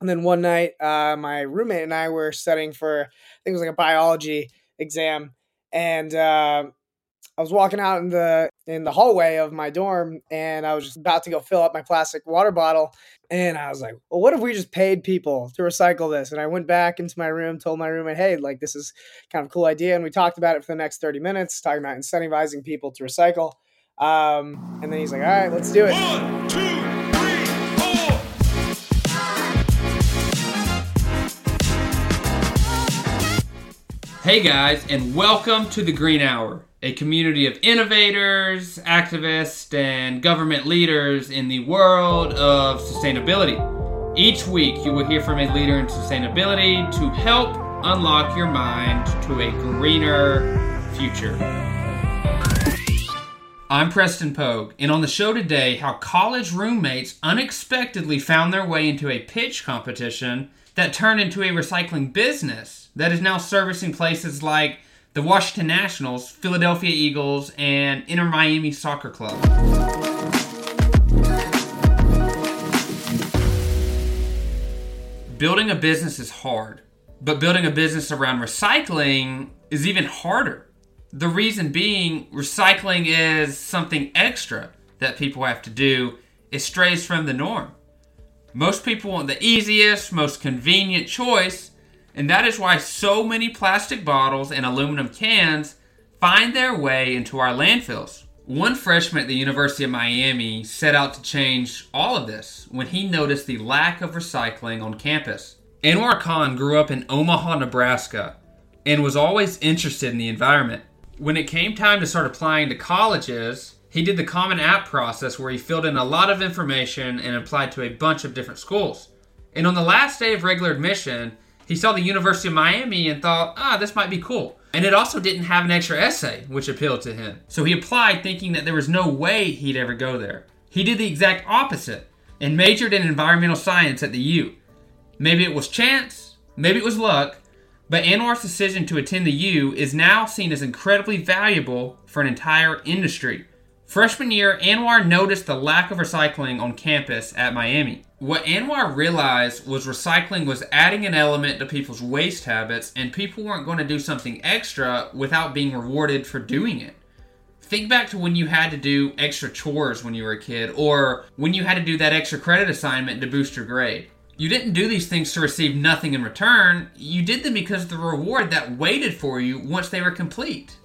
And then one night, uh, my roommate and I were studying for, I think it was like a biology exam. And uh, I was walking out in the in the hallway of my dorm and I was just about to go fill up my plastic water bottle and I was like, "Well, what if we just paid people to recycle this?" And I went back into my room, told my roommate, "Hey, like this is kind of a cool idea." And we talked about it for the next 30 minutes, talking about incentivizing people to recycle. Um, and then he's like, "All right, let's do it." One, two, Hey guys, and welcome to the Green Hour, a community of innovators, activists, and government leaders in the world of sustainability. Each week, you will hear from a leader in sustainability to help unlock your mind to a greener future. I'm Preston Pogue, and on the show today, how college roommates unexpectedly found their way into a pitch competition that turned into a recycling business that is now servicing places like the Washington Nationals, Philadelphia Eagles, and Inter Miami Soccer Club. Building a business is hard, but building a business around recycling is even harder. The reason being, recycling is something extra that people have to do. It strays from the norm. Most people want the easiest, most convenient choice, and that is why so many plastic bottles and aluminum cans find their way into our landfills. One freshman at the University of Miami set out to change all of this when he noticed the lack of recycling on campus. Anwar Khan grew up in Omaha, Nebraska, and was always interested in the environment. When it came time to start applying to colleges, he did the Common App process where he filled in a lot of information and applied to a bunch of different schools. And on the last day of regular admission, he saw the University of Miami and thought, ah, this might be cool. And it also didn't have an extra essay, which appealed to him. So he applied thinking that there was no way he'd ever go there. He did the exact opposite and majored in environmental science at the U. Maybe it was chance, maybe it was luck, but Anwar's decision to attend the U is now seen as incredibly valuable for an entire industry. Freshman year, Anwar noticed the lack of recycling on campus at Miami. What Anwar realized was recycling was adding an element to people's waste habits, and people weren't going to do something extra without being rewarded for doing it. Think back to when you had to do extra chores when you were a kid, or when you had to do that extra credit assignment to boost your grade. You didn't do these things to receive nothing in return, you did them because of the reward that waited for you once they were complete.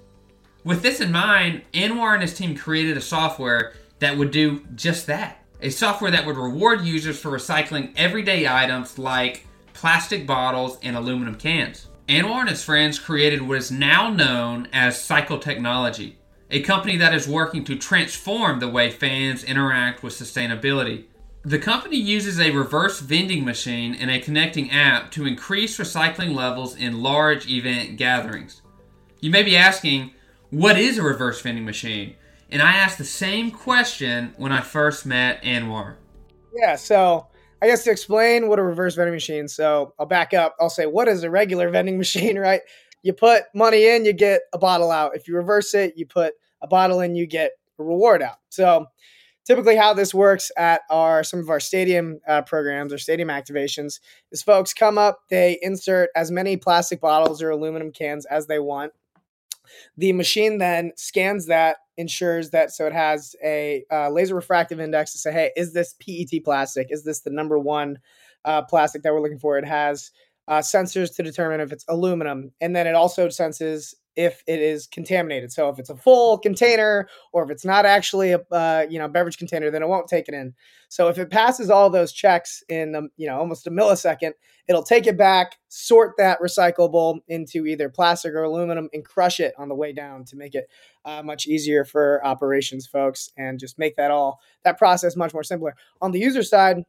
With this in mind, Anwar and his team created a software that would do just that. A software that would reward users for recycling everyday items like plastic bottles and aluminum cans. Anwar and his friends created what is now known as Cycle Technology, a company that is working to transform the way fans interact with sustainability. The company uses a reverse vending machine and a connecting app to increase recycling levels in large event gatherings. You may be asking, what is a reverse vending machine? And I asked the same question when I first met Anwar. Yeah, so I guess to explain what a reverse vending machine, so I'll back up. I'll say, what is a regular vending machine, right? You put money in, you get a bottle out. If you reverse it, you put a bottle in, you get a reward out. So typically how this works at our some of our stadium uh, programs or stadium activations is folks come up they insert as many plastic bottles or aluminum cans as they want the machine then scans that, ensures that so it has a uh, laser refractive index to say, hey, is this PET plastic? Is this the number one uh, plastic that we're looking for? It has uh, sensors to determine if it's aluminum, and then it also senses if it is contaminated. So if it's a full container or if it's not actually a uh, you know beverage container, then it won't take it in. So if it passes all those checks in um, you know almost a millisecond, it'll take it back, sort that recyclable into either plastic or aluminum, and crush it on the way down to make it uh, much easier for operations folks and just make that all that process much more simpler. On the user side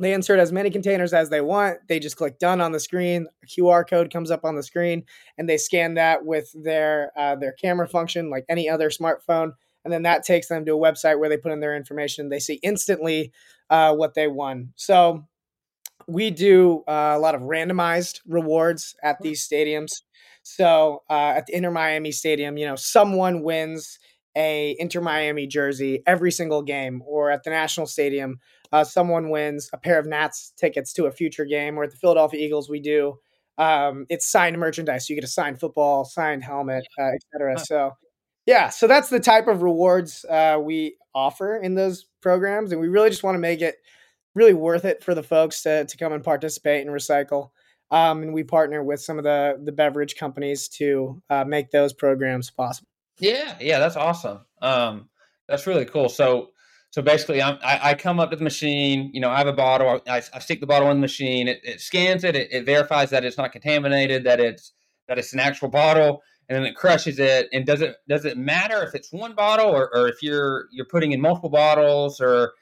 they insert as many containers as they want. They just click done on the screen. A QR code comes up on the screen, and they scan that with their uh, their camera function, like any other smartphone. And then that takes them to a website where they put in their information. They see instantly uh, what they won. So we do uh, a lot of randomized rewards at these stadiums. So uh, at the Inter Miami Stadium, you know, someone wins a Inter Miami jersey every single game, or at the National Stadium, uh, someone wins a pair of Nats tickets to a future game, or at the Philadelphia Eagles, we do um, it's signed merchandise. So you get a signed football, signed helmet, uh, etc. So yeah, so that's the type of rewards uh, we offer in those programs, and we really just want to make it really worth it for the folks to to come and participate and recycle. Um, and we partner with some of the the beverage companies to uh, make those programs possible. Yeah, yeah, that's awesome. Um, that's really cool. So so basically, I, I come up to the machine. You know, I have a bottle. I, I stick the bottle in the machine. It, it scans it, it. It verifies that it's not contaminated. That it's that it's an actual bottle, and then it crushes it. And does it does it matter if it's one bottle or, or if you're you're putting in multiple bottles or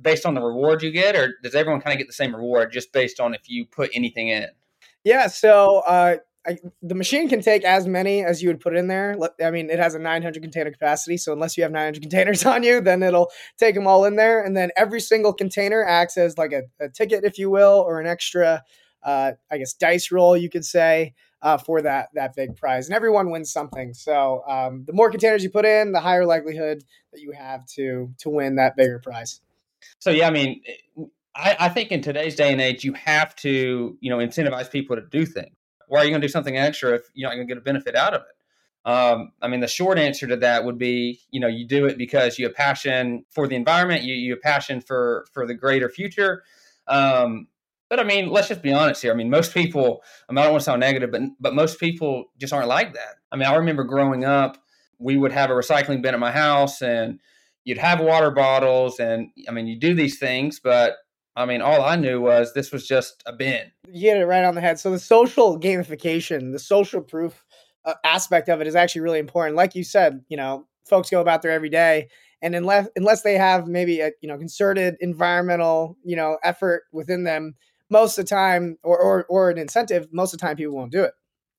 based on the reward you get, or does everyone kind of get the same reward just based on if you put anything in? Yeah. So uh, I, the machine can take as many as you would put in there. I mean, it has a 900 container capacity, so unless you have 900 containers on you, then it'll take them all in there. And then every single container acts as like a, a ticket, if you will, or an extra, uh, I guess, dice roll, you could say, uh, for that that big prize. And everyone wins something. So um, the more containers you put in, the higher likelihood that you have to to win that bigger prize. So yeah, I mean. I, I think in today's day and age, you have to, you know, incentivize people to do things why are you going to do something extra if you're not going to get a benefit out of it? Um, I mean, the short answer to that would be, you know, you do it because you have passion for the environment, you, you have passion for for the greater future. Um, but I mean, let's just be honest here. I mean, most people, I, mean, I don't want to sound negative, but but most people just aren't like that. I mean, I remember growing up, we would have a recycling bin at my house, and you'd have water bottles, and I mean, you do these things, but I mean, all I knew was this was just a bin. You hit it right on the head. So the social gamification, the social proof uh, aspect of it is actually really important. Like you said, you know, folks go about their every day, and unless unless they have maybe a you know concerted environmental you know effort within them, most of the time, or or, or an incentive, most of the time people won't do it.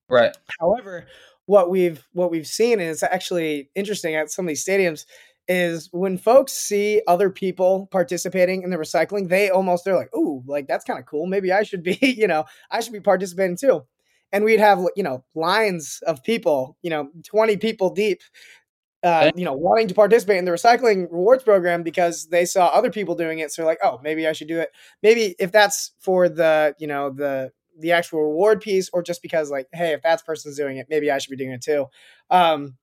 Right. However, what we've what we've seen is actually interesting at some of these stadiums is when folks see other people participating in the recycling, they almost they're like, "Oh, like that's kind of cool. Maybe I should be, you know, I should be participating too." And we'd have, you know, lines of people, you know, 20 people deep uh, you know, wanting to participate in the recycling rewards program because they saw other people doing it. So they're like, oh, maybe I should do it. Maybe if that's for the, you know, the the actual reward piece, or just because like, hey, if that person's doing it, maybe I should be doing it too. Um,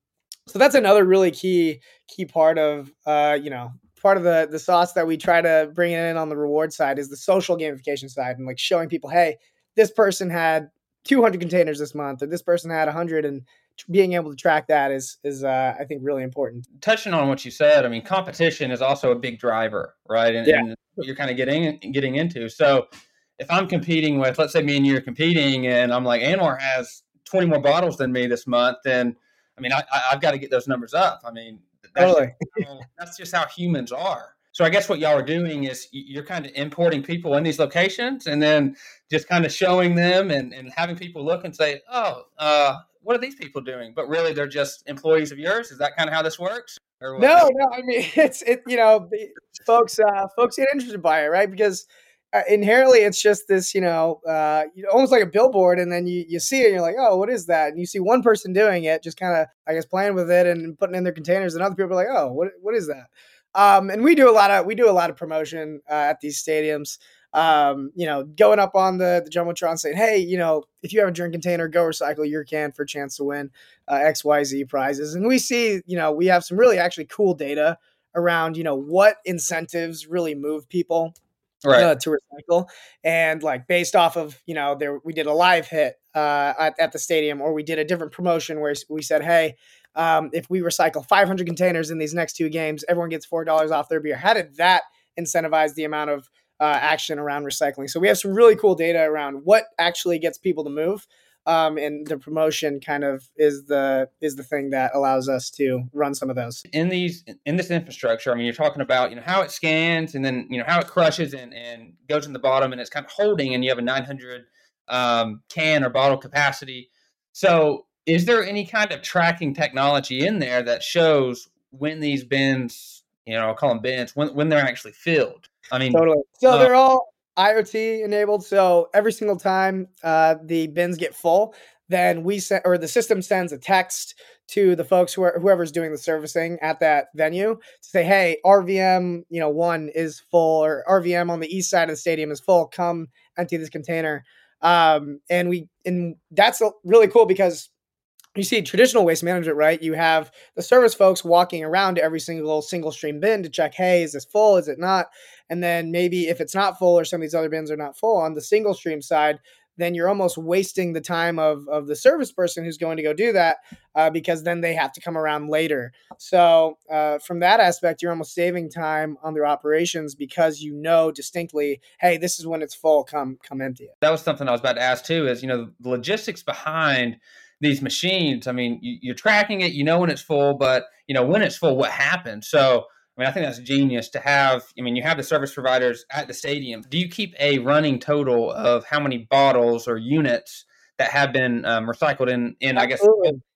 so that's another really key key part of uh, you know part of the the sauce that we try to bring in on the reward side is the social gamification side and like showing people, hey, this person had 200 containers this month, or this person had 100, and being able to track that is is uh, I think really important. Touching on what you said, I mean, competition is also a big driver, right? And, yeah. and what you're kind of getting getting into. So if I'm competing with, let's say me and you're competing, and I'm like, Anwar has 20 more bottles than me this month, then I mean, I, have got to get those numbers up. I mean, that's, totally. just how, that's just how humans are. So I guess what y'all are doing is you're kind of importing people in these locations and then just kind of showing them and, and having people look and say, oh, uh, what are these people doing? But really, they're just employees of yours. Is that kind of how this works? No, no. I mean, it's it. You know, folks, uh, folks get interested by it, right? Because inherently it's just this you know uh, almost like a billboard and then you, you see it and you're like oh what is that? And you see one person doing it just kind of i guess playing with it and putting in their containers and other people are like oh what, what is that? Um, and we do a lot of we do a lot of promotion uh, at these stadiums. Um, you know going up on the the jumbotron saying hey you know if you have a drink container go recycle your can for a chance to win uh, xyz prizes. And we see you know we have some really actually cool data around you know what incentives really move people right. uh, to recycle. And like based off of you know there we did a live hit uh, at, at the stadium, or we did a different promotion where we said, hey. Um, if we recycle 500 containers in these next two games, everyone gets four dollars off their beer. How did that incentivize the amount of uh, action around recycling? So we have some really cool data around what actually gets people to move um, and the promotion kind of is the is the thing that allows us to run some of those. In these in this infrastructure i mean you're talking about you know how it scans and then you know how it crushes and, and goes in the bottom and it's kind of holding and you have a 900 um, can or bottle capacity. So is there any kind of tracking technology in there that shows when these bins you know i'll call them bins when, when they're actually filled? I mean totally. So uh, they're all IoT enabled. So every single time uh, the bins get full, then we send or the system sends a text to the folks who are whoever's doing the servicing at that venue to say, hey, RVM, you know, one is full or RVM on the east side of the stadium is full. Come empty this container. Um, and we and that's really cool because you see traditional waste management, right? You have the service folks walking around every single single stream bin to check, hey, is this full? Is it not? And then maybe if it's not full or some of these other bins are not full on the single stream side, then you're almost wasting the time of, of the service person who's going to go do that uh, because then they have to come around later. So uh, from that aspect, you're almost saving time on their operations because you know distinctly, hey, this is when it's full. Come come empty it. That was something I was about to ask too. Is you know the logistics behind these machines. I mean, you, are tracking it, you know when it's full, but you know when it's full, what happens. So, I mean, I think that's genius to have. I mean, you have the service providers at the stadium. Do you keep a running total of how many bottles or units that have been um, recycled in? In. I guess.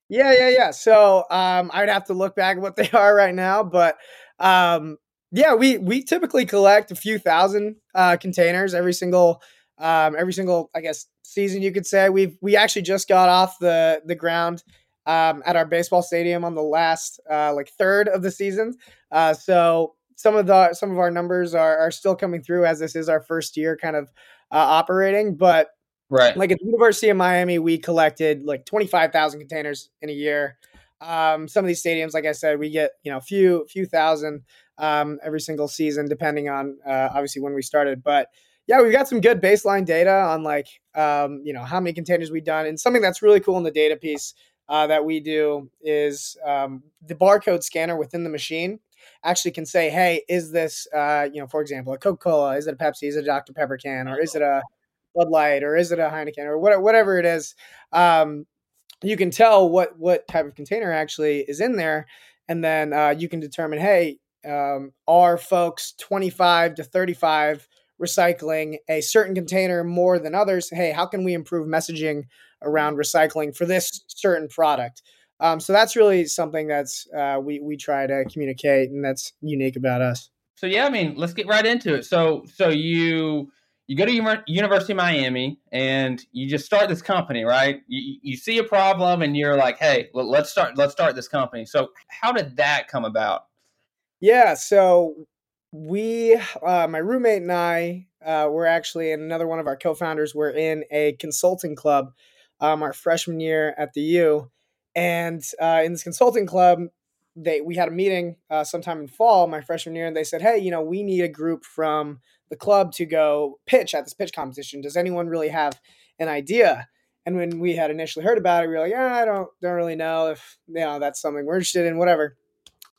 Yeah, yeah, yeah. So um, I'd have to look back at what they are right now, but um, yeah, we we typically collect a few thousand uh, containers every single um, every single I guess season you could say. We've we actually just got off the the ground um, at our baseball stadium on the last uh, like third of the season. Uh, so some of the some of our numbers are are still coming through as this is our first year kind of uh, operating, but. Right. Like at the University of Miami, we collected like 25,000 containers in a year. Um, some of these stadiums, like I said, we get, you know, a few, few thousand um, every single season, depending on uh, obviously when we started. But yeah, we've got some good baseline data on like um, you know how many containers we've done, and something that's really cool in the data piece uh, that we do is um, the barcode scanner within the machine actually can say, hey, is this uh, you know for example a Coca Cola? Is it a Pepsi? Is it a Dr Pepper can? Or is it a Bud Light? Or is it a Heineken? Or what, whatever it is. Um, you can tell what what type of container actually is in there, and then uh, you can determine, hey, um, are folks 25 to 35 recycling a certain container more than others. Hey, how can we improve messaging around recycling for this certain product? Um, so that's really something that's uh, we we try to communicate, and that's unique about us. So yeah, I mean, let's get right into it. So so you you go to University of Miami and you just start this company, right? You, you see a problem and you're like, hey, let's start let's start this company. So how did that come about? Yeah, so we, uh, my roommate and I, uh, were actually, and another one of our co-founders, were in a consulting club, um, our freshman year at the U, and uh, in this consulting club, they we had a meeting uh, sometime in fall, my freshman year, and they said, hey, you know, we need a group from the club to go pitch at this pitch competition. Does anyone really have an idea? And when we had initially heard about it, we were like, yeah, I don't don't really know if you know that's something we're interested in, whatever.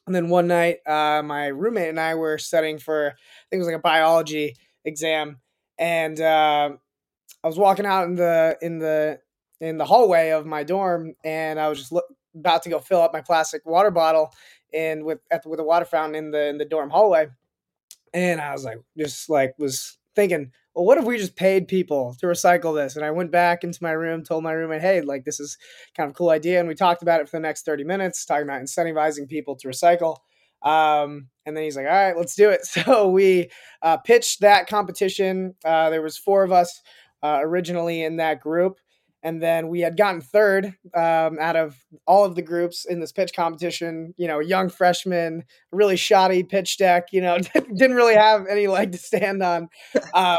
And then one night, uh, my roommate and I were studying for, I think it was like a biology exam, and uh, I was walking out in the in the in the hallway of my dorm, and I was just look, about to go fill up my plastic water bottle and with at, with a water fountain in the in the dorm hallway, and I was like, just like was thinking, well, what if we just paid people to recycle this? And I went back into my room, told my roommate, hey, like this is kind of a cool idea. And we talked about it for the next 30 minutes, talking about incentivizing people to recycle. Um, and then he's like, all right, let's do it. So we uh, pitched that competition. Uh, there was four of us uh, originally in that group and then we had gotten third um, out of all of the groups in this pitch competition. You know, young freshman, really shoddy pitch deck. You know, didn't really have any leg to stand on. Um,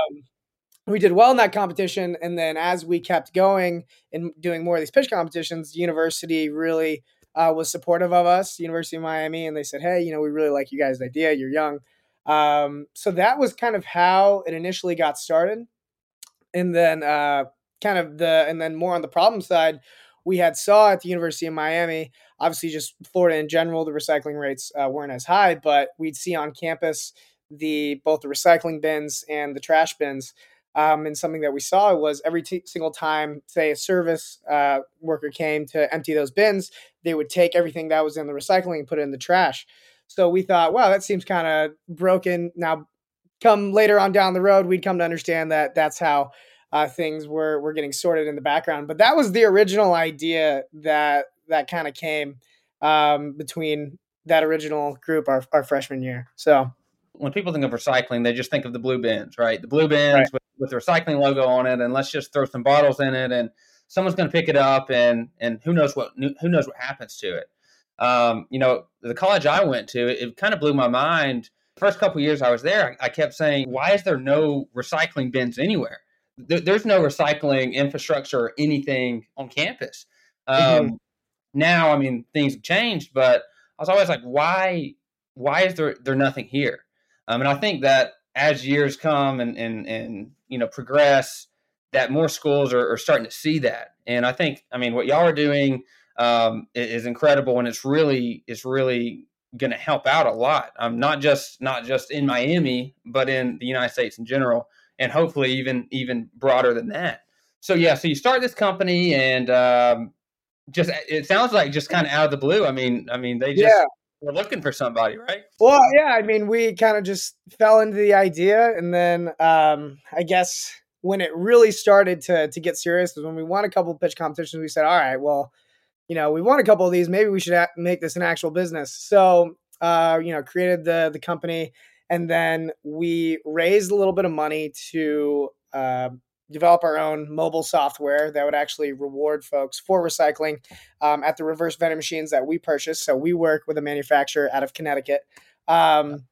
we did well in that competition, and then as we kept going and doing more of these pitch competitions, university really uh, was supportive of us, University of Miami, and they said, "Hey, you know, we really like you guys' idea. You're young." Um, so that was kind of how it initially got started, and then. Uh, kind of the and then more on the problem side we had saw at the university of miami. Obviously just florida in general the recycling rates uh, weren't as high but we'd see on campus the both the recycling bins and the trash bins um, and something that we saw was every t- single time say a service uh, worker came to empty those bins they would take everything that was in the recycling and put it in the trash. So we thought wow that seems kind of broken. Now come later on down the road we'd come to understand that that's how uh, things were were getting sorted in the background. But that was the original idea that that kind of came um, between that original group our, our freshman year. So when people think of recycling, they just think of the blue bins, right? The blue bins right. with, with the recycling logo on it, and let's just throw some bottles in it and someone's going to pick it up, and and who knows what who knows what happens to it. Um, you know, the college I went to, it, it kind of blew my mind. First couple years I was there, I, I, kept saying, "Why is there no recycling bins anywhere? There, there's no recycling infrastructure or anything on campus." Um, mm-hmm. Now, I mean, things have changed, but I was always like, "Why? Why is there there nothing here?" Um, and I think that as years come and and and you know progress, that more schools are, are starting to see that. And I think, I mean, what y'all are doing um, is incredible, and it's really it's really going to help out a lot. Um, not just not just in Miami, but in the United States in general, and hopefully even even broader than that. So yeah, so you start this company, and um, just it sounds like just kind of out of the blue. I mean, I mean they just yeah. were looking for somebody, right? Well, yeah, I mean we kind of just fell into the idea, and then um, I guess when it really started to to get serious was when we won a couple pitch competitions. We said, all right, well you know, we won a couple of these. Maybe we should make this an actual business. So, uh, you know, created the the company, and then we raised a little bit of money to uh, develop our own mobile software that would actually reward folks for recycling um, at the reverse vending machines that we purchased. So we work with a manufacturer out of Connecticut. Um,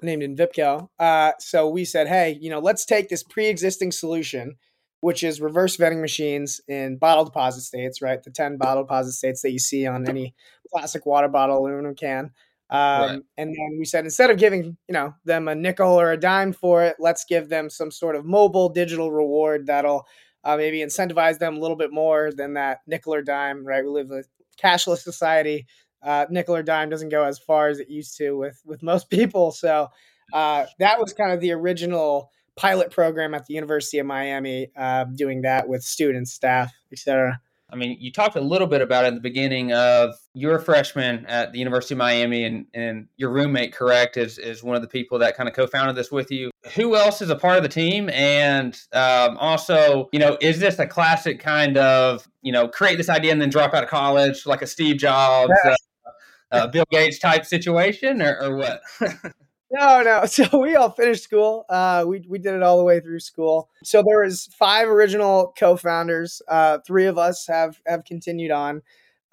named Envipco. Uh, so we said, hey, you know, let's take this pre-existing solution which is reverse vending machines in bottle deposit states, right? The 10 bottle deposit states that you see on any plastic water bottle, aluminum can. Um, right. And then we said instead of giving you know them a nickel or a dime for it, let's give them some sort of mobile digital reward that'll uh, maybe incentivize them a little bit more than that nickel or dime. Right? We live in a cashless society. Uh, nickel or dime doesn't go as far as it used to with with most people. So uh, that was kind of the original pilot program at the University of Miami, uh, doing that with students, staff, etc. I mean, you talked a little bit about it in the beginning of you're a freshman at the University of Miami, and, and your roommate, correct, is, is one of the people that kind of co founded this with you. Who else is a part of the team? And um, also, you know, is this a classic kind of, you know, create this idea and then drop out of college like a Steve Jobs, uh, uh, Bill Gates type situation, or, or what? No, no. So we all finished school. Uh, we we did it all the way through school. So there was five original co-founders. Uh, three of us have have continued on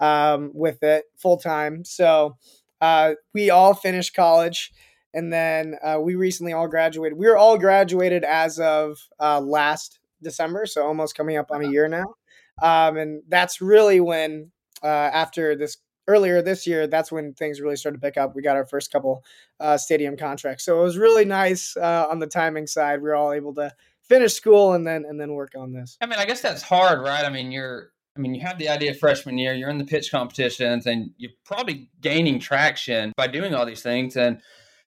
um, with it full time. So uh, we all finished college, and then uh, we recently all graduated. We were all graduated as of uh, last December, so almost coming up on a year now. Um, and that's really when uh, after this earlier this year, that's when things really started to pick up. We got our first couple uh, stadium contracts, so it was really nice uh, on the timing side. We were all able to finish school and then and then work on this. I mean, I guess that's hard, right? I mean, you're I mean, you have the idea freshman year, you're in the pitch competitions, and you're probably gaining traction by doing all these things. And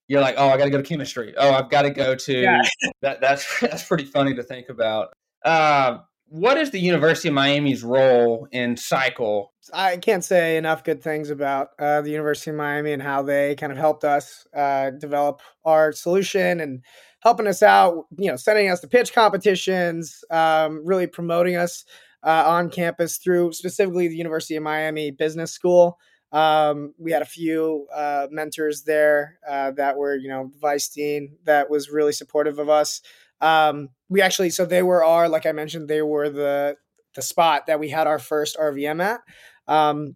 you're like, oh, I got to go to chemistry. Oh, I've got to go to yeah. that. That's that's pretty funny to think about. Uh, what is the University of Miami's role in cycle? I can't say enough good things about uh, the University of Miami and how they kind of helped us uh, develop our solution and helping us out. You know, sending us to pitch competitions, um, really promoting us uh, on campus through specifically the University of Miami Business School. Um, we had a few uh, mentors there uh, that were, you know, vice dean that was really supportive of us. Um, we actually, so they were our, like I mentioned, they were the the spot that we had our first RVM at. Um,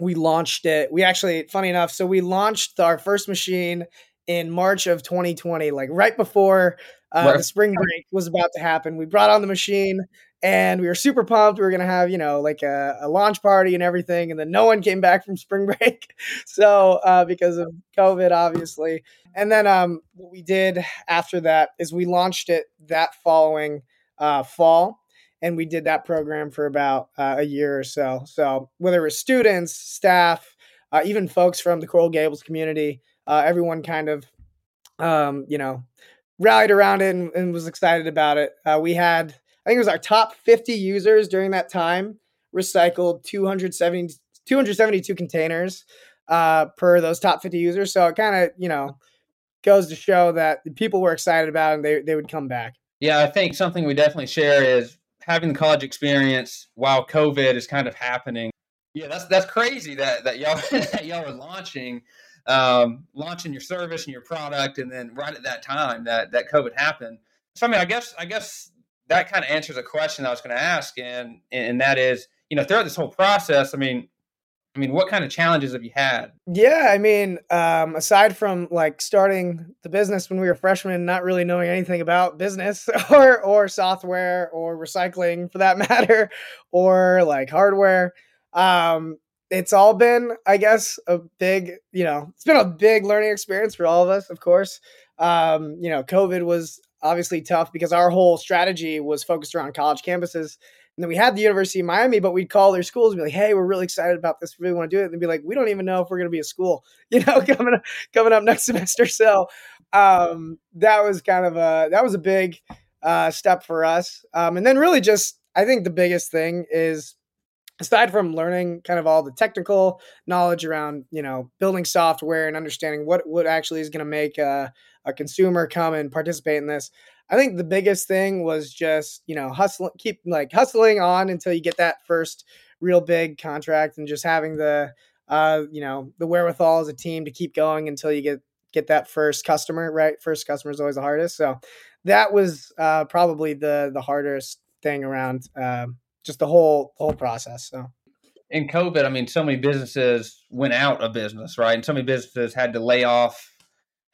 we launched it. We actually, funny enough, so we launched our first machine in March of 2020, like right before uh, right. the spring break was about to happen. We brought on the machine and we were super pumped. We were to have, you know, like a, a, launch party and everything. And then no one came back from spring break. so, uh, because of COVID, obviously. And then um, what we did after that is we launched it that following uh, fall. And we did that program for about uh, a year or so. So, whether it was students, staff, uh, even folks from the Coral Gables community, uh, everyone kind of, um, you know, rallied around it and, and was excited about it. Uh, we had, I think it was our top 50 users during that time recycled 270, 272 containers uh, per those top 50 users. So it kind of, you know, goes to show that people were excited about it and they, they would come back. Yeah, I think something we definitely share is having the college experience while COVID is kind of happening. Yeah, that's that's crazy that that y'all that y'all are launching um, launching your service and your product, and then right at that time that that COVID happened. So I mean, I guess I guess that kind of answers a question I was going to ask, and and that is, you know, throughout this whole process, I mean, I mean, what kind of challenges have you had? Yeah, I mean, um, aside from like starting the business when we were freshmen, not really knowing anything about business or or software or recycling for that matter, or like hardware, um, it's all been, I guess, a big, you know, it's been a big learning experience for all of us, of course. Um, you know, COVID was obviously tough because our whole strategy was focused around college campuses and then we had the University of Miami, but we'd call their schools and be like, "Hey, we're really excited about this. We really want to do it." And they'd be like, "We don't even know if we're going to be a school, you know, coming up, coming up next semester." So um, that was kind of a that was a big uh, step for us. Um, and then really just I think the biggest thing is aside from learning kind of all the technical knowledge around you know building software and understanding what what actually is going to make a, a consumer come and participate in this I think the biggest thing was just, you know, hustling, keep like hustling on until you get that first real big contract and just having the, uh, you know, the wherewithal as a team to keep going until you get, get that first customer, right? First customer is always the hardest. So that was uh, probably the, the hardest thing around uh, just the whole, whole process. So in COVID, I mean, so many businesses went out of business, right? And so many businesses had to lay off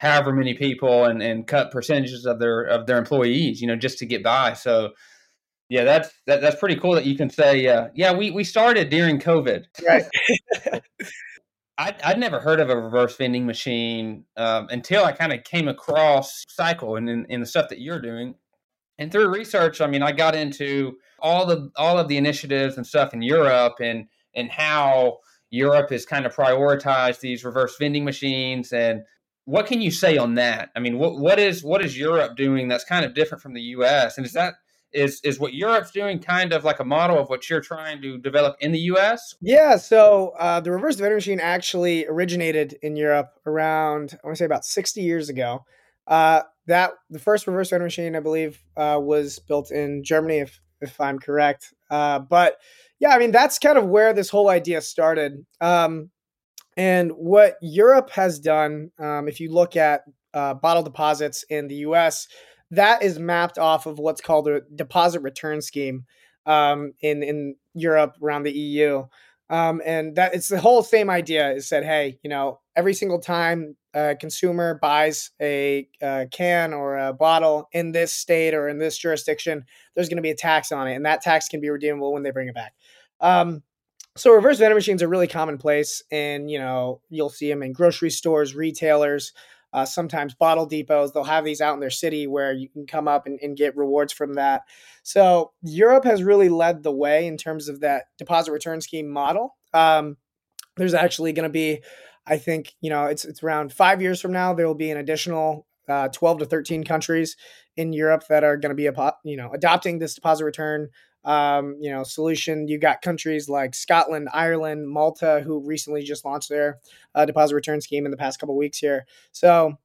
however many people and, and cut percentages of their of their employees, you know, just to get by. So yeah, that's that, that's pretty cool that you can say, uh, yeah, we we started during COVID. Right. I, I'd never heard of a reverse vending machine um, until I kind of came across Cycle and in, in the stuff that you're doing. And through research, I mean, I got into all the all of the initiatives and stuff in Europe and and how Europe has kind of prioritized these reverse vending machines and what can you say on that? I mean, what what is what is Europe doing that's kind of different from the U.S. and is that is is what Europe's doing kind of like a model of what you're trying to develop in the U.S. Yeah, so uh, the reverse vending machine actually originated in Europe around I want to say about 60 years ago. Uh, that the first reverse vending machine, I believe, uh, was built in Germany, if if I'm correct. Uh, but yeah, I mean that's kind of where this whole idea started. Um, and what Europe has done, um, if you look at uh, bottle deposits in the US, that is mapped off of what's called a deposit return scheme um, in, in Europe around the EU. Um, and that it's the whole same idea is said, hey, you know, every single time a consumer buys a, a, can or a bottle in this state or in this jurisdiction, there's going to be a tax on it, and that tax can be redeemable when they bring it back. Um, so reverse vending machines are really commonplace, and you know you'll see them in grocery stores, retailers, uh, sometimes bottle depots. They'll have these out in their city where you can come up and, and get rewards from that. So Europe has really led the way in terms of that deposit return scheme model. Um, there's actually going to be, I think, you know, it's it's around five years from now there will be an additional uh, 12 to 13 countries in Europe that are going to be, you know, adopting this deposit return um, you know, solution. You got countries like Scotland, Ireland, Malta, who recently just launched their uh, deposit return scheme in the past couple weeks here. So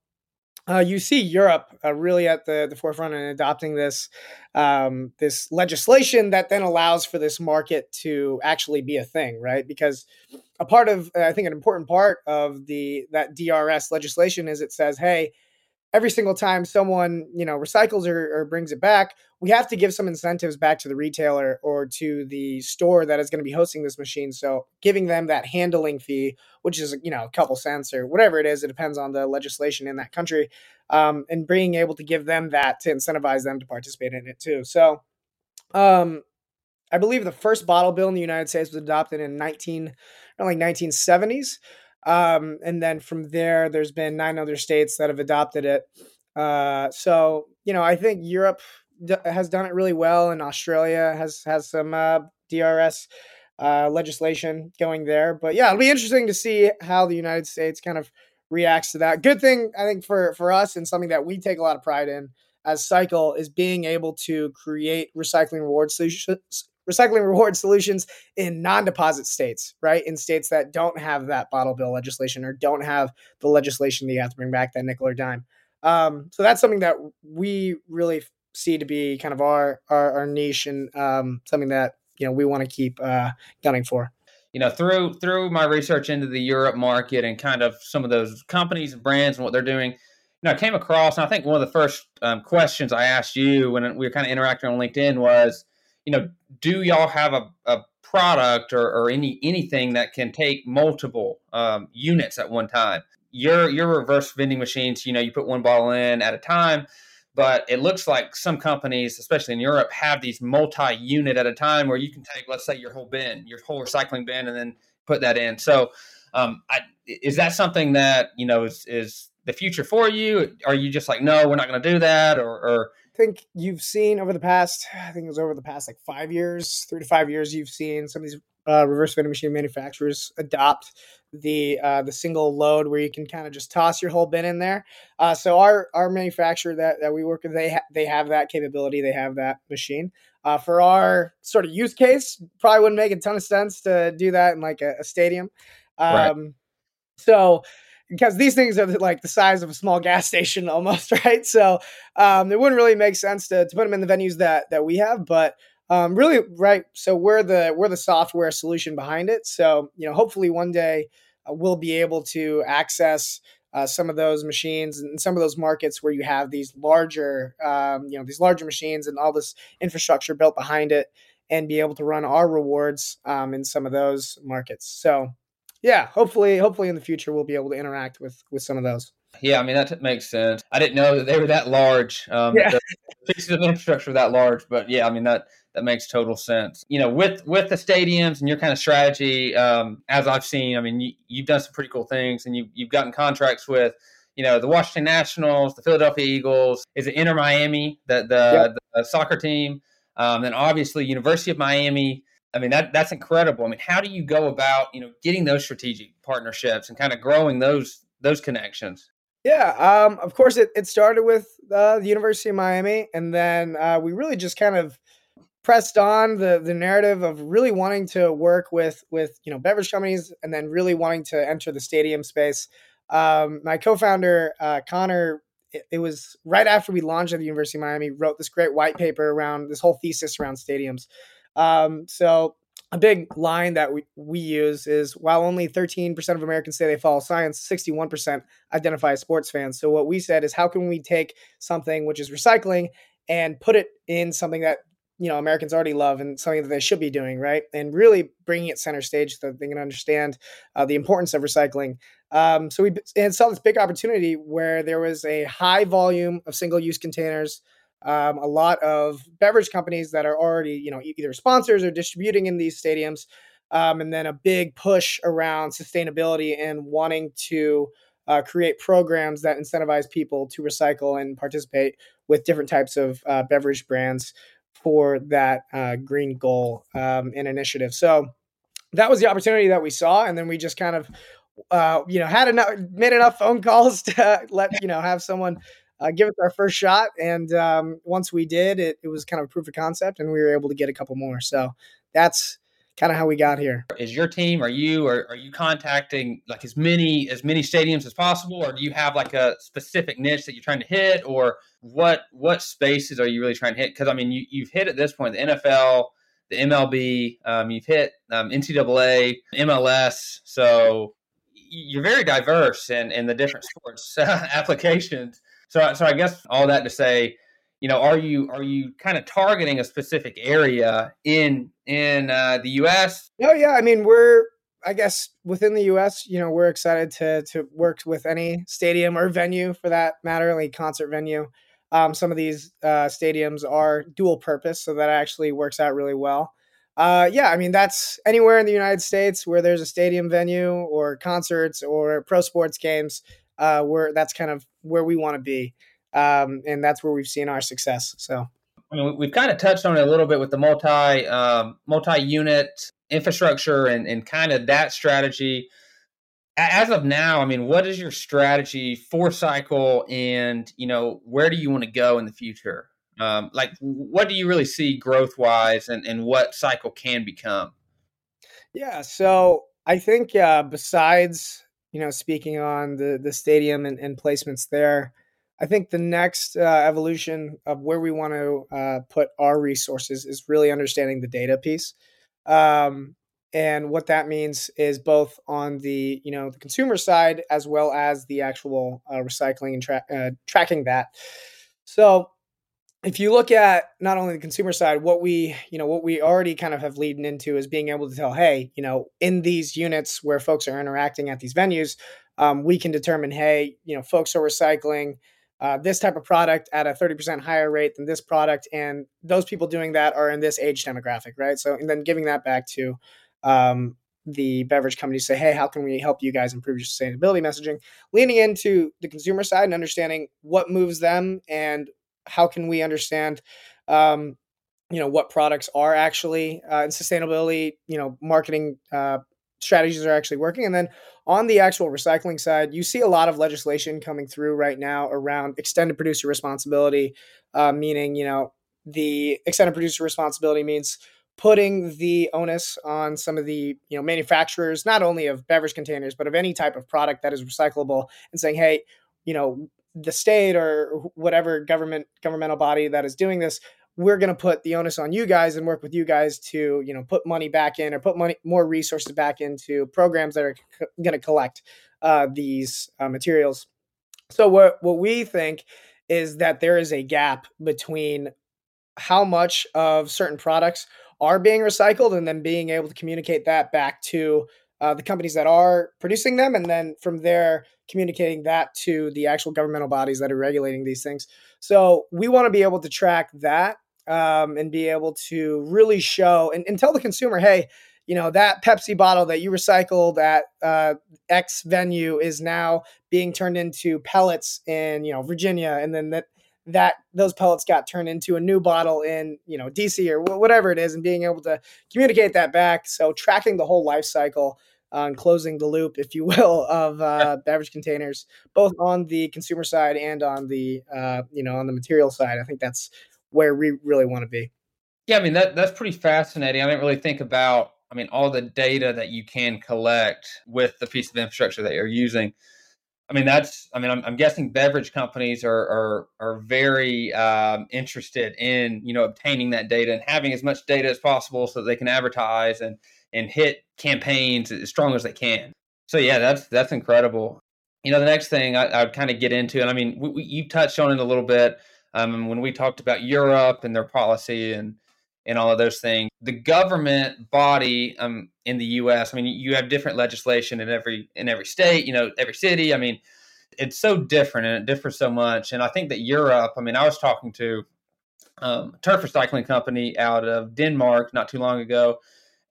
uh, you see Europe uh, really at the, the forefront in adopting this um, this legislation that then allows for this market to actually be a thing, right? Because a part of I think an important part of the that DRS legislation is it says, hey, every single time someone you know recycles or, or, brings it back we have to give some incentives back to the retailer or to the store that is going to be hosting this machine. So giving them that handling fee which is you know a couple cents or whatever it is it depends on the legislation in that country um, and being able to give them that to incentivize them to participate in it too. So um, i believe the first bottle bill in the united states was adopted in 19 like 1970s um, and then from there, there's been nine other states that have adopted it. Uh, so you know, I think Europe d- has done it really well, and Australia has has some uh, DRS uh, legislation going there. But yeah, it'll be interesting to see how the United States kind of reacts to that. Good thing I think for for us, and something that we take a lot of pride in as Cycle is being able to create recycling reward solutions recycling reward solutions in non-deposit states, right? In states that don't have that bottle bill legislation or don't have the legislation that you have to bring back that nickel or dime. Um, so that's something that we really see to be kind of our our, our niche and um, something that you know we want to keep uh, gunning for. You know, through through my research into the Europe market and kind of some of those companies and brands and what they're doing, you know, I came across, and I think one of the first um, questions I asked you when we were kind of interacting on LinkedIn was, you know, do y'all have a, a product or, or any anything that can take multiple um, units at one time? Your your reverse vending machines, you know, you put one bottle in at a time, but it looks like some companies, especially in Europe, have these multi-unit at a time where you can take, let's say, your whole bin, your whole recycling bin, and then put that in. So, um, I, is that something that you know is is the future for you? Are you just like, no, we're not going to do that, or, or think you've seen over the past, I think it was over the past like five years, three to five years, you've seen some of these uh, reverse vending machine manufacturers adopt the uh, the single load where you can kind of just toss your whole bin in there. Uh, so our our manufacturer that, that we work with, they ha- they have that capability, they have that machine. Uh, for our sort of use case, probably wouldn't make a ton of sense to do that in like a, a stadium. Um, right. So because these things are like the size of a small gas station almost, right? So um, it wouldn't really make sense to, to put them in the venues that that we have, but um, really, right? So we're the we're the software solution behind it. So you know, hopefully one day uh, we'll be able to access uh, some of those machines and some of those markets where you have these larger, um, you know, these larger machines and all this infrastructure built behind it, and be able to run our rewards um, in some of those markets. So yeah, hopefully, hopefully in the future we'll be able to interact with with some of those. Yeah, I mean that makes sense. I didn't know that they were that large. Um, yeah. the pieces of infrastructure that large, but yeah, I mean that that makes total sense. You know, with with the stadiums and your kind of strategy, um, as I've seen, I mean, you, have done some pretty cool things, and you you've gotten contracts with, you know, the Washington Nationals, the Philadelphia Eagles, is it Inter Miami, the the, yep. the soccer team, um, then obviously University of Miami. I mean that that's incredible. I mean, how do you go about you know getting those strategic partnerships and kind of growing those those connections? Yeah, um, of course it, it started with uh, the University of Miami, and then uh, we really just kind of pressed on the the narrative of really wanting to work with with you know beverage companies, and then really wanting to enter the stadium space. Um, my co-founder uh, Connor it, it, was right after we launched at the University of Miami, wrote this great white paper around this whole thesis around stadiums. Um, so a big line that we, we use is while only 13% of Americans say they follow science, 61% identify as sports fans. So what we said is how can we take something which is recycling and put it in something that you know Americans already love and something that they should be doing right, and really bringing it center stage so that they can understand uh, the importance of recycling. Um, so we and saw this big opportunity where there was a high volume of single use containers um, a lot of beverage companies that are already, you know, either sponsors or distributing in these stadiums, um, and then a big push around sustainability and wanting to uh, create programs that incentivize people to recycle and participate with different types of uh, beverage brands for that uh, green goal um, and initiative. So that was the opportunity that we saw, and then we just kind of, uh, you know, had enough, made enough phone calls to let you know have someone uh, give us our first shot. And um, once we did, it, it was kind of a proof of concept, and we were able to get a couple more. So that's kind of how we got here. Is your team? Are you? Are, are you contacting like as many as many stadiums as possible, or do you have like a specific niche that you're trying to hit, or what what spaces are you really trying to hit? Because I mean, you you've hit at this point the NFL. The MLB, um, you've hit um, NCAA, MLS, so you're very diverse in, in the different sports applications. So, so I guess all that to say, you know, are you are you kind of targeting a specific area in in uh, the U.S.? Oh yeah, I mean we're I guess within the U.S. You know, we're excited to to work with any stadium or venue for that matter, like concert venue. Um, some of these uh, stadiums are dual purpose, so that actually works out really well. Uh, yeah, I mean that's anywhere in the United States where there's a stadium venue or concerts or pro sports games uh, where that's kind of where we want to be, um, and that's where we've seen our success. So, I mean, we've kind of touched on it a little bit with the multi um, multi unit infrastructure and and kind of that strategy. As of now, I mean, what is your strategy for cycle, and you know, where do you want to go in the future? Um, like, what do you really see growth wise, and and what cycle can become? Yeah, so I think uh, besides you know, speaking on the the stadium and, and placements there. I think the next uh, evolution of where we want to uh, put our resources is really understanding the data piece. Um, and what that means is both on the you know the consumer side as well as the actual uh, recycling and tra- uh, tracking that. So if you look at not only the consumer side, what we, you know, what we already kind of have leading into is being able to tell, hey, you know, in these units where folks are interacting at these venues, um, we can determine, hey, you know, folks are recycling uh, this type of product at a 30% higher rate than this product. And those people doing that are in this age demographic, right? So, and then giving that back to um, the beverage company say, hey, how can we help you guys improve your sustainability messaging? Leaning into the consumer side and understanding what moves them and how can we understand um, you know what products are actually uh, and sustainability you know marketing uh, strategies are actually working? And then on the actual recycling side you see a lot of legislation coming through right now around extended producer responsibility uh, meaning you know the extended producer responsibility means putting the onus on some of the you know manufacturers not only of beverage containers but of any type of product that is recyclable and saying hey you know the state or whatever government governmental body that is doing this we're going to put the onus on you guys and work with you guys to you know put money back in or put money more resources back into programs that are c- going to collect uh, these uh, materials. So what what we think is that there is a gap between how much of certain products are being recycled and then being able to communicate that back to uh, the companies that are producing them, and then from there communicating that to the actual governmental bodies that are regulating these things. So we want to be able to track that um, and be able to really show and, and, tell the consumer, hey, you know that Pepsi bottle that you recycled at uh, X venue is now being turned into pellets in you know Virginia, and then that that those pellets got turned into a new bottle in you know DC or whatever it is, and being able to communicate that back. So tracking the whole life cycle on closing the loop, if you will, of uh, beverage containers, both on the consumer side and on the uh, you know on the material side. I think that's where we really want to be. Yeah, I mean that that's pretty fascinating. I didn't really think about. I mean, all the data that you can collect with the piece of infrastructure that you're using. I mean, that's. I mean, I'm, I'm guessing beverage companies are are are very um, interested in you know obtaining that data and having as much data as possible so they can advertise and and hit campaigns as strong as they can. So yeah, that's that's incredible. You know, the next thing I, would kind of get into, and I mean, we, we, you touched on it a little bit um, when we talked about Europe and their policy and and all of those things. The government body um, in the U.S. I mean, you have different legislation in every in every state. You know, every city. I mean, it's so different and it differs so much. And I think that Europe. I mean, I was talking to um, turf recycling company out of Denmark not too long ago,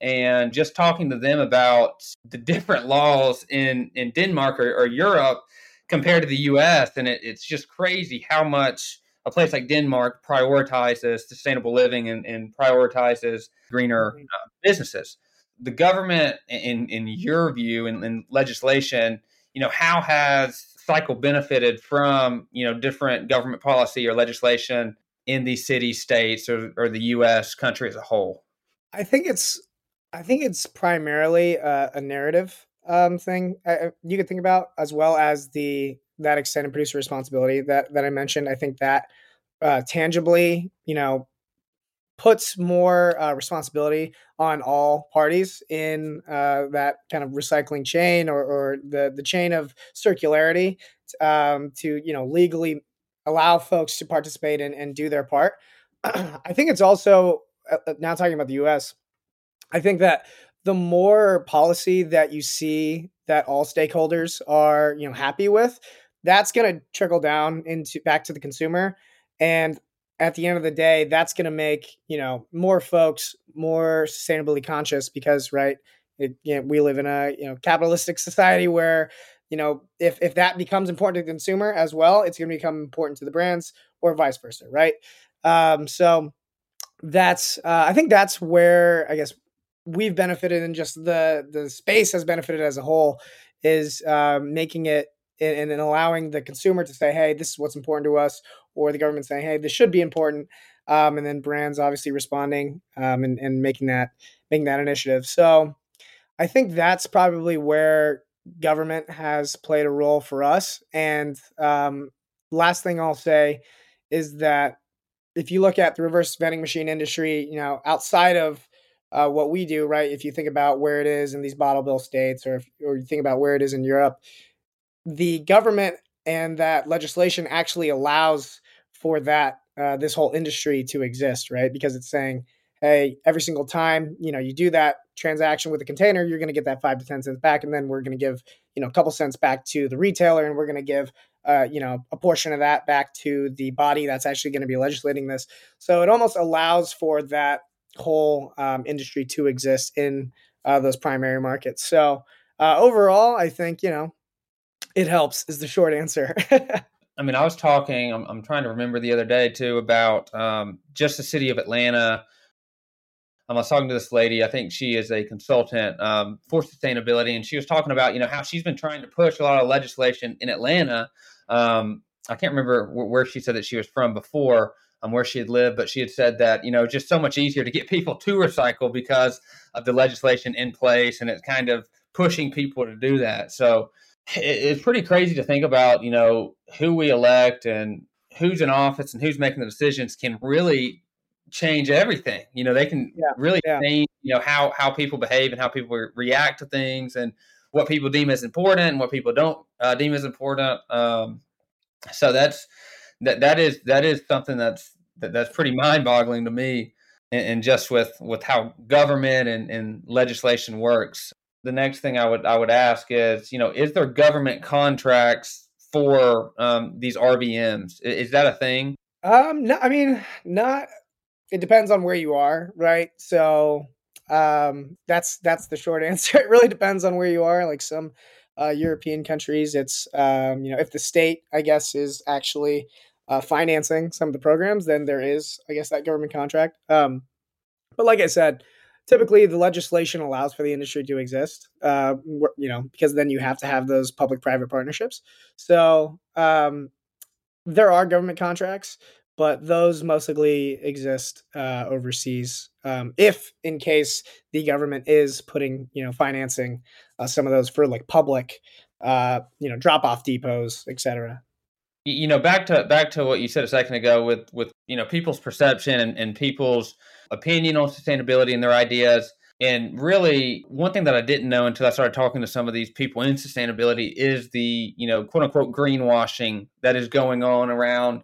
and just talking to them about the different laws in in Denmark or, or Europe compared to the U.S. And it, it's just crazy how much a place like Denmark prioritizes sustainable living and, and prioritizes greener mm-hmm. uh, businesses. The government, in in your view, in, in legislation, you know, how has cycle benefited from you know different government policy or legislation in these cities, states, or, or the U.S. country as a whole? I think it's I think it's primarily a, a narrative um, thing uh, you could think about, as well as the that extended producer responsibility that that I mentioned. I think that uh, tangibly, you know, puts more uh, responsibility on all parties in uh, that kind of recycling chain or, or the the chain of circularity um, to you know legally allow folks to participate and, and do their part. I think it's also uh, uh, now talking about the U.S. I think that the more policy that you see that all stakeholders are you know happy with, that's going to trickle down into back to the consumer. And at the end of the day that's going to make you know more folks more sustainably conscious because right it, you know, we live in a you know capitalistic society where you know if if that becomes important to the consumer as well it's going to become important to the brands or vice versa right? Um, so that's uh, i think that's where i guess we've benefited and just the the space has benefited as a whole is uh, making it and, and allowing the consumer to say, "Hey, this is what's important to us," or the government saying, "Hey, this should be important," um, and then brands obviously responding um, and, and making that making that initiative. So, I think that's probably where government has played a role for us. And um, last thing I'll say is that if you look at the reverse vending machine industry, you know, outside of uh, what we do, right? If you think about where it is in these bottle bill states, or if, or you think about where it is in Europe, the government and that legislation actually allows for that uh, this whole industry to exist, right? Because it's saying, hey, every single time you know you do that transaction with a container, you're going to get that five to ten cents back, and then we're going to give you know a couple cents back to the retailer, and we're going to give uh, you know a portion of that back to the body that's actually going to be legislating this. So it almost allows for that whole um, industry to exist in uh, those primary markets. So uh, overall, I think you know it helps is the short answer. I mean, I was talking. I'm, I'm, trying to remember the other day too about um, just the city of Atlanta I was talking to this lady. I think she is a consultant um, for sustainability, and she was talking about you know how she's been trying to push a lot of legislation in Atlanta. Um, I can't remember where she said that she was from before, um, where she had lived, but she had said that you know it's just so much easier to get people to recycle because of the legislation in place, and it's kind of pushing people to do that. So it's pretty crazy to think about you know who we elect and who's in office and who's making the decisions can really change everything. You know, they can yeah, really yeah. change, you know, how how people behave and how people react to things and what people deem as important and what people don't uh, deem as important. Um, so that's that that is that is something that's that, that's pretty mind-boggling to me and, and, just with with how government and, and legislation works the next thing i would i would ask is you know is there government contracts for um, these rvms is that a thing um no i mean not it depends on where you are, right? So um, that's that's the short answer. It really depends on where you are. Like some uh, European countries, it's um, you know if the state, I guess, is actually uh, financing some of the programs, then there is, I guess, that government contract. Um, but like I said, typically the legislation allows for the industry to exist. Uh, you know, because then you have to have those public-private partnerships. So um, there are government contracts, but those mostly exist uh, overseas. Um, if in case the government is putting, you know, financing uh, some of those for like public, uh, you know, drop off depots, etc. You know, back to back to what you said a second ago with with you know people's perception and, and people's opinion on sustainability and their ideas. And really, one thing that I didn't know until I started talking to some of these people in sustainability is the, you know, quote unquote greenwashing that is going on around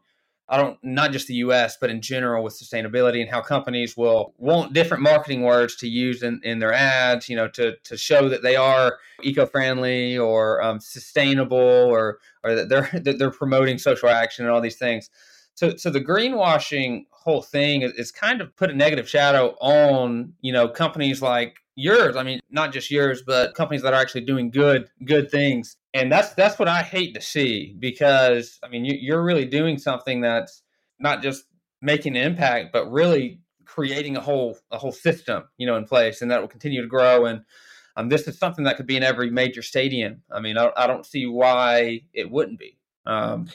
I don't not just the US, but in general with sustainability and how companies will want different marketing words to use in, in their ads, you know, to, to show that they are eco-friendly or um, sustainable or or that they're that they're promoting social action and all these things. So so the greenwashing whole thing is, is kind of put a negative shadow on, you know, companies like yours. I mean, not just yours, but companies that are actually doing good good things and that's that's what I hate to see because I mean you, you're really doing something that's not just making an impact, but really creating a whole a whole system, you know, in place, and that will continue to grow. And um, this is something that could be in every major stadium. I mean, I, I don't see why it wouldn't be. Um,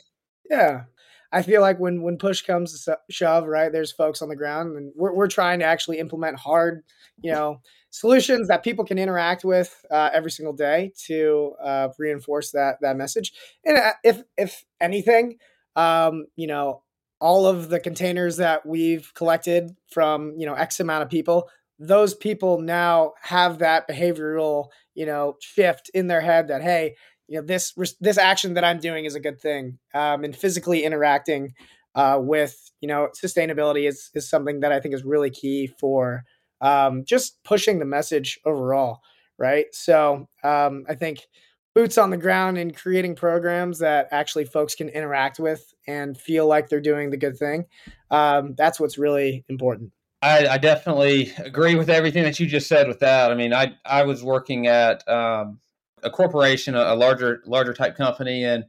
yeah, I feel like when when push comes to shove, right? There's folks on the ground, and we're we're trying to actually implement hard, you know, solutions that people can interact with uh, every single day to uh, reinforce that that message. And uh, if if anything, um, you know, all of the containers that we've collected from you know X amount of people, those people now have that behavioral you know shift in their head that hey, you know this this action that I'm doing is a good thing, um, and physically interacting uh, with you know sustainability is is something that I think is really key for um, just pushing the message overall, right? So um, I think boots on the ground and creating programs that actually folks can interact with and feel like they're doing the good thing. Um, that's what's really important. I, I, definitely agree with everything that you just said with that. I mean, I, I was working at um, a corporation, a, a larger, larger type company, and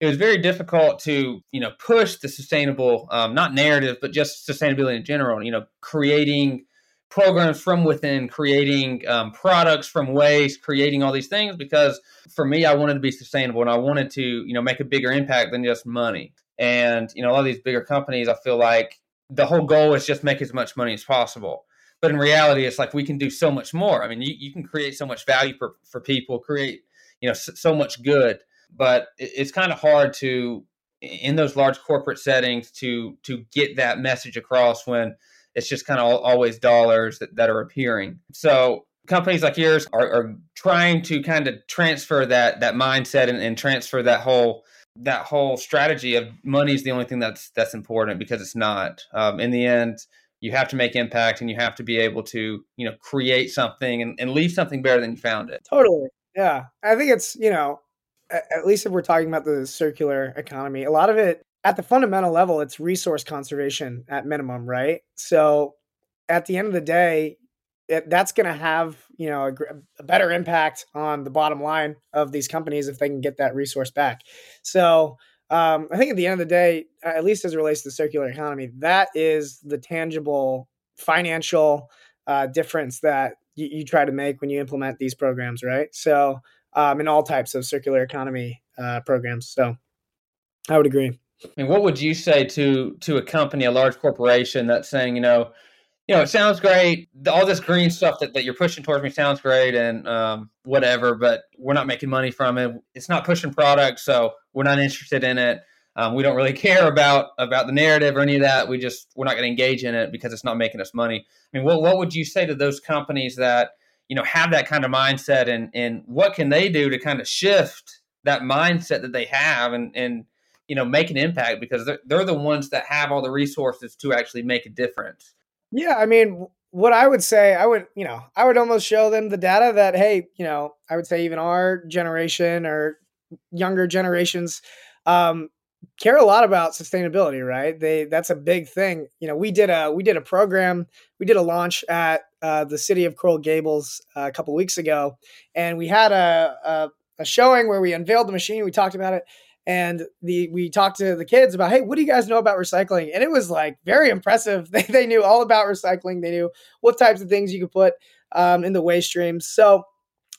it was very difficult to, you know, push the sustainable, um, not narrative, but just sustainability in general, you know, creating programs from within, creating um, products from waste, creating all these things. Because for me, I wanted to be sustainable and I wanted to, you know, make a bigger impact than just money. And you know, a lot of these bigger companies, I feel like the whole goal is just make as much money as possible. But in reality, it's like we can do so much more. I mean, you, you can create so much value for, for people, create, you know, so, so much good. But it, it's kind of hard to, in those large corporate settings, to to get that message across when it's just kind of always dollars that, that are appearing. So companies like yours are, are trying to kind of transfer that that mindset and, and transfer that whole that whole strategy of money is the only thing that's that's important because it's not. Um, in the end, you have to make impact and you have to be able to you know create something and, and leave something better than you found it. Totally. Yeah, I think it's you know at least if we're talking about the circular economy, a lot of it at the fundamental level, it's resource conservation at minimum, right? So at the end of the day, it, that's going to have you know a, a, better impact on the bottom line of these companies if they can get that resource back. So um, I think at the end of the day, at least as it relates to the circular economy, that is the tangible financial uh, difference that you, you, try to make when you implement these programs, right? So um, in all types of circular economy uh, programs. So I would agree. I mean, what would you say to to a company, a large corporation that's saying, you know, you know, it sounds great. All this green stuff that, that you're pushing towards me sounds great and um, whatever, but we're not making money from it. It's not pushing products, so we're not interested in it. Um, we don't really care about about the narrative or any of that. We just we're not going to engage in it because it's not making us money. I mean, what what would you say to those companies that you know have that kind of mindset and and what can they do to kind of shift that mindset that they have and and you know make an impact because they're, they're the ones that have all the resources to actually make a difference yeah, I mean, what I would say, I would, you know, I would almost show them the data that, hey, you know, I would say even our generation or younger generations um, care a lot about sustainability, right? They that's a big thing. You know, we did a we did a program, we did a launch at uh, the city of Coral Gables uh, a couple weeks ago, and we had a, a a showing where we unveiled the machine. We talked about it, and the we talked to the kids about hey what do you guys know about recycling? And it was like very impressive. They, they knew all about recycling. They knew what types of things you could put um, in the waste streams so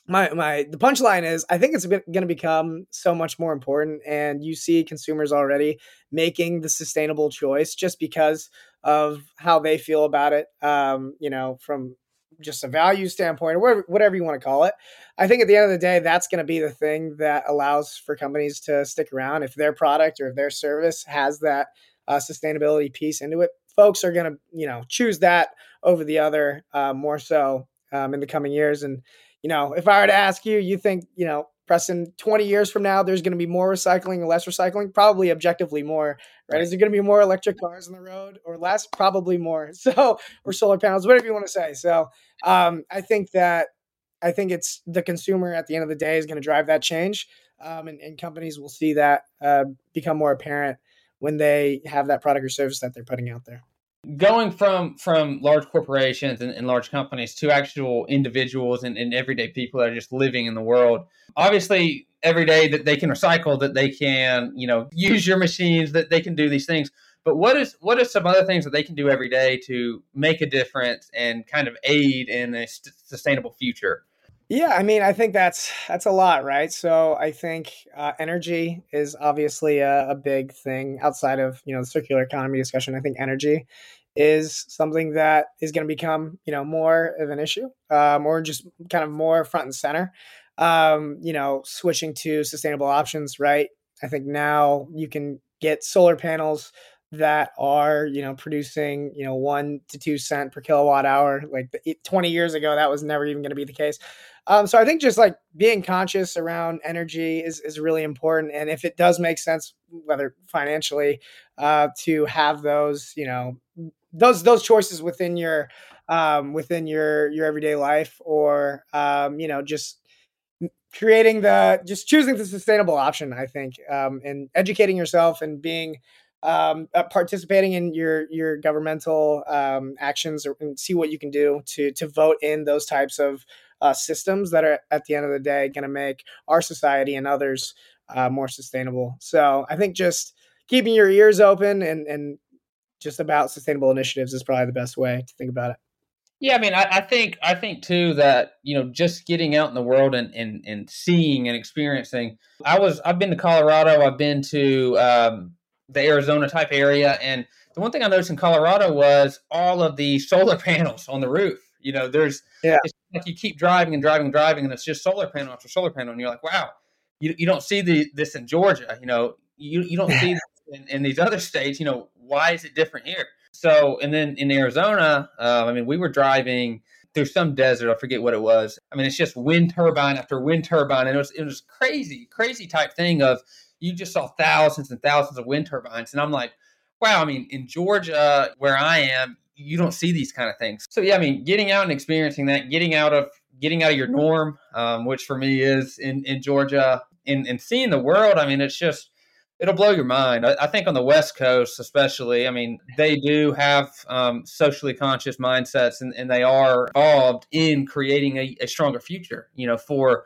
my my the punchline is i think it's going to become so much more important and you see consumers already making the sustainable choice just because of how they feel about it um, you know from just a value standpoint or whatever, whatever you want to call it. I think at the end of the day, that's going to be the thing that allows for companies to stick around. If their product or if their service has that uh, sustainability piece into it, folks are going to, you know, choose that over the other uh, more so um, in the coming years. And, you know, if I were to ask you, you think, you know, Preston, 20 years from now, there's going to be more recycling or less recycling? Probably objectively more, right? right. Is there going to be more electric cars on the road or less? Probably more. So, or solar panels, whatever you want to say. So, um, I think that I think it's the consumer at the end of the day is going to drive that change, um, and, and, companies will see that uh, become more apparent when they have that product or service that they're putting out there. Going from from large corporations and, and large companies to actual individuals and, and everyday people that are just living in the world, obviously every day that they can recycle, that they can you know use your machines, that they can do these things but what is what are some other things that they can do every day to make a difference and kind of aid in a st- sustainable future? Yeah, I mean, I think that's that's a lot, right? So I think uh, energy is obviously a, a, big thing outside of you know the circular economy discussion. I think energy is something that is going to become you know more of an issue, um, or just kind of more front and center. Um, you know, switching to sustainable options, right? I think now you can get solar panels that are you know producing you know one to two cent per kilowatt hour like 20 years ago that was never even going to be the case um, so i think just like being conscious around energy is, is really important. And if it does make sense whether financially uh, to have those you know those those choices within your um, within your your everyday life or um, you know just creating the just choosing the sustainable option i think um, and educating yourself and being um, uh, participating in your your governmental um, actions and see what you can do to to vote in those types of uh, systems that are at the end of the day going to make our society and others uh, more sustainable. So I think just keeping your ears open and and just about sustainable initiatives is probably the best way to think about it. Yeah, I mean, I, I, think I think too that you know just getting out in the world and, and and seeing and experiencing. I was I've been to Colorado. I've been to um, the Arizona type area. And the one thing I noticed in Colorado was all of the solar panels on the roof. You know, there's yeah. it's like you keep driving and driving and driving, and it's just solar panel after solar panel, and you're like, wow, you, you don't see the this in Georgia. You know, you you don't see in, in these other states. You know, why is it different here? So, and then in Arizona, um, I mean, we were driving through some desert. I forget what it was. I mean, it's just wind turbine after wind turbine, and it was it was crazy, crazy type thing of you just saw thousands and thousands of wind turbines, and I'm like, wow. I mean, in Georgia, where I am, you don't see these kind of things. So yeah, I mean, getting out and experiencing that, getting out of getting out of your norm, um, which for me is in in Georgia, and and seeing the world. I mean, it's just it'll blow your mind. I, I, think on the West Coast, especially, I mean, they do have um, socially conscious mindsets, and, and they are involved in creating a, a stronger future. You know, for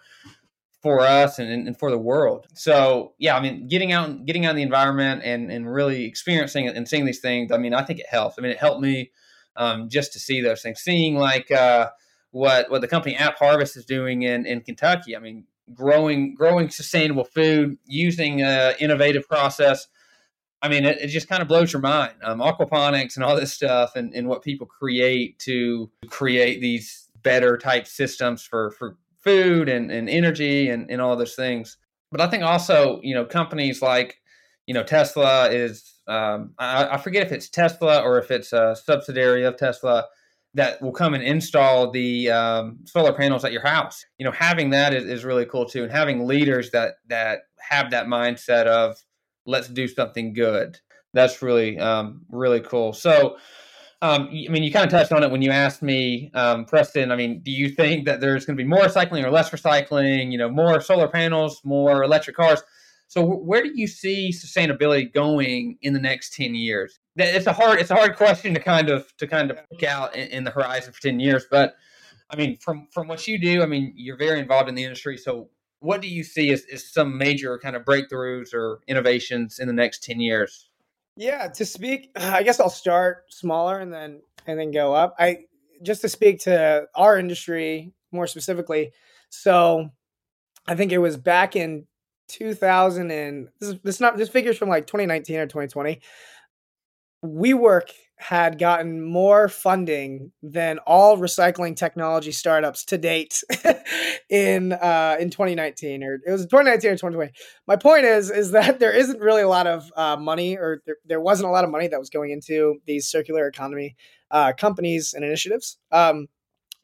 for us and, and for the world. So yeah, I mean, getting out, getting out in the environment, and and really experiencing it and seeing these things. I mean, I think it helps. I mean, it helped me um, just to see those things, seeing like. Uh, what, what the company AppHarvest is doing in, in Kentucky. I mean, growing growing sustainable food using an innovative process. I mean, it, it just kind of blows your mind. Um, aquaponics and all this stuff, and, and what people create to create these better type systems for for food and, and energy and, and all those things. But I think also, you know, companies like, you know, Tesla is, um, I, I forget if it's Tesla or if it's a subsidiary of Tesla that will come and install the um, solar panels at your house. You know, having that is, is really cool too, and having leaders that that have that mindset of let's do something good. That's really um, really cool. So. Um, I mean, you kind of touched on it when you asked me, um, Preston. I mean, do you think that there's going to be more recycling or less recycling? You know, more solar panels, more electric cars. So, where do you see sustainability going in the next ten years? it's a hard it's a hard question to kind of to kind of look out in, in, the horizon for 10 years but i mean from from what you do i mean you're very involved in the industry so what do you see as, as some major kind of breakthroughs or innovations in the next 10 years yeah to speak i guess i'll start smaller and then and then go up i just to speak to our industry more specifically so i think it was back in 2000 and this is this not this figures from like 2019 or 2020 WeWork had gotten more funding than all recycling technology startups to date in uh, in 2019 or it was 2019 or 2020. My point is is that there isn't really a lot of uh, money or there, there wasn't a lot of money that was going into these circular economy uh, companies and initiatives. Um,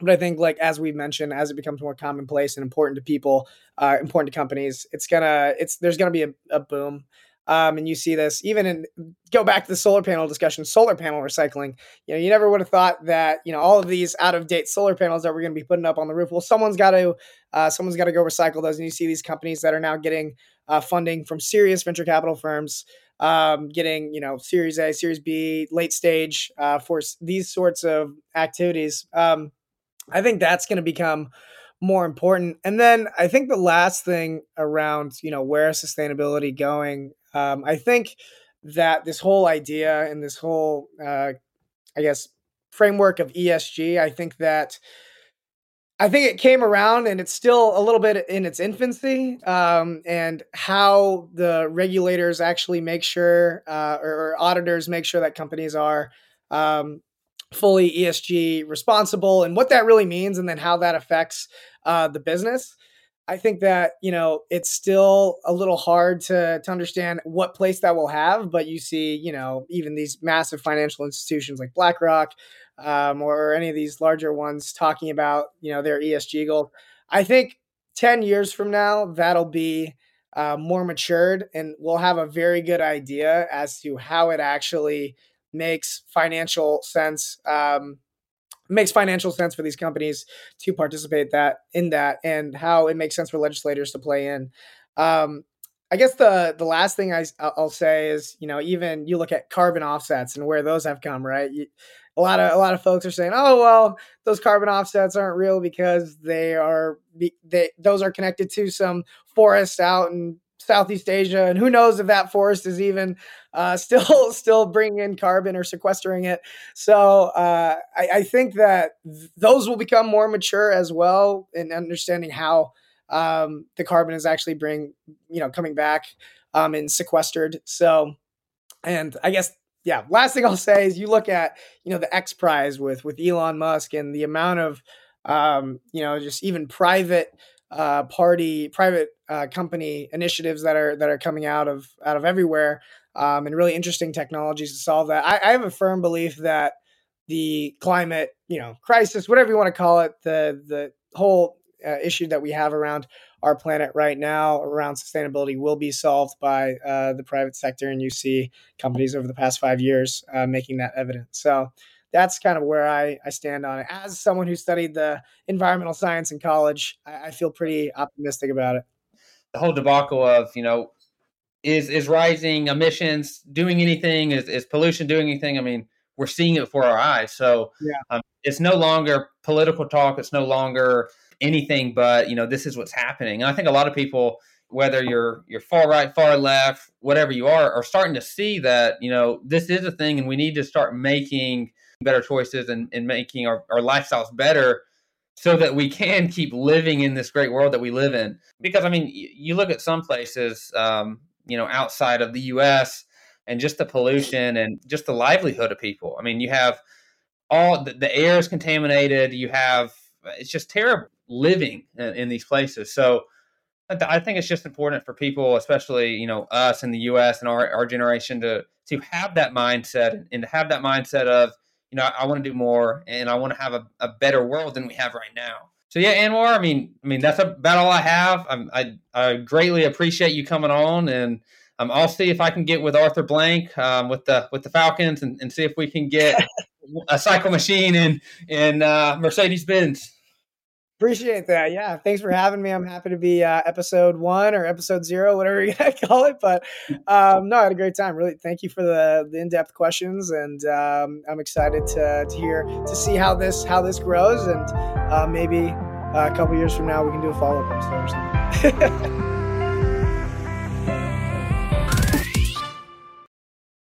but I think, like as we've mentioned, as it becomes more commonplace and important to people, uh, important to companies, it's gonna it's there's gonna be a, a boom. Um, and you see this even in go back to the solar panel discussion, solar panel recycling. You know, you never would have thought that you know all of these out of date solar panels that we're going to be putting up on the roof. Well, someone's got to uh, someone's got to go recycle those, and you see these companies that are now getting uh, funding from serious venture capital firms, um, getting you know Series A, Series B, late stage uh, for these sorts of activities. Um, I think that's going to become more important. And then I think the last thing around, you know, where sustainability going um, I think that this whole idea and this whole, uh, I guess, framework of ESG, I think that. I think it came around and it's still a little bit in its infancy. Um, and how the regulators actually make sure, uh, or, or, auditors make sure that companies are um, fully ESG responsible and what that really means, and then how that affects uh, the business. I think that you know it's still a little hard to to understand what place that will have, but you see, you know, even these massive financial institutions like BlackRock um, or any of these larger ones talking about you know their ESG goal. I think ten years from now that'll be uh, more matured, and we'll have a very good idea as to how it actually makes financial sense um, makes financial sense for these companies to participate that in that and how it makes sense for legislators to play in. Um, I guess the the last thing I, I'll say is you know even you look at carbon offsets and where those have come right. You, a lot of a lot of folks are saying, "Oh well, those carbon offsets aren't real because they are they those are connected to some forest out in Southeast Asia, and who knows if that forest is even uh, still still bringing in carbon or sequestering it. So uh, I, I, think that th- those will become more mature as well in understanding how um, the carbon is actually bring you know coming back um, and sequestered. So, and I guess yeah, last thing I'll say is you look at you know the X Prize with with Elon Musk and the amount of um, you know just even private uh, party private uh, company initiatives that are that are coming out of out of everywhere um, and really interesting technologies to solve that. I, I have a firm belief that the climate, you know, crisis, whatever you want to call it, the the whole uh, issue that we have around our planet right now around sustainability will be solved by uh, the private sector, and you see companies over the past five years uh, making that evident. So that's kind of where I, I stand on it. As someone who studied the environmental science in college, I, I feel pretty optimistic about it. The whole debacle of you know is is rising emissions doing anything? Is is pollution doing anything? I mean, we're seeing it before our eyes. So yeah. um, it's no longer political talk. It's no longer anything but you know this is what's happening. And I think a lot of people, whether you're you're far right, far left, whatever you are, are starting to see that you know this is a thing, and we need to start making better choices and, and making our, our lifestyles better so that we can keep living in this great world that we live in. Because I mean, you look at some places, um, you know, outside of the U.S. and just the pollution and just the livelihood of people. I mean, you have all the, the air is contaminated. You have it's just terrible living in, in these places. So I think it's just important for people, especially you know us in the U.S. and our, our generation, to to have that mindset and to have that mindset of you know I, want to do more and I want to have a, a better world than we have right now. So yeah, Anwar, I mean, I mean that's about all I have. I'm, i I greatly appreciate you coming on, and um, I'll see if I can get with Arthur Blank um, with the with the Falcons and, and see if we can get a cycle machine in in uh, Mercedes Benz. Appreciate that. Yeah. Thanks for having me. I'm happy to be uh, episode one or episode zero, whatever you gotta call it. But um, no, I had a great time. Really, thank you for the, the in depth questions, and um, I'm excited to, to hear to see how this how this grows, and uh, maybe uh, a couple years from now we can do a follow up episode or something.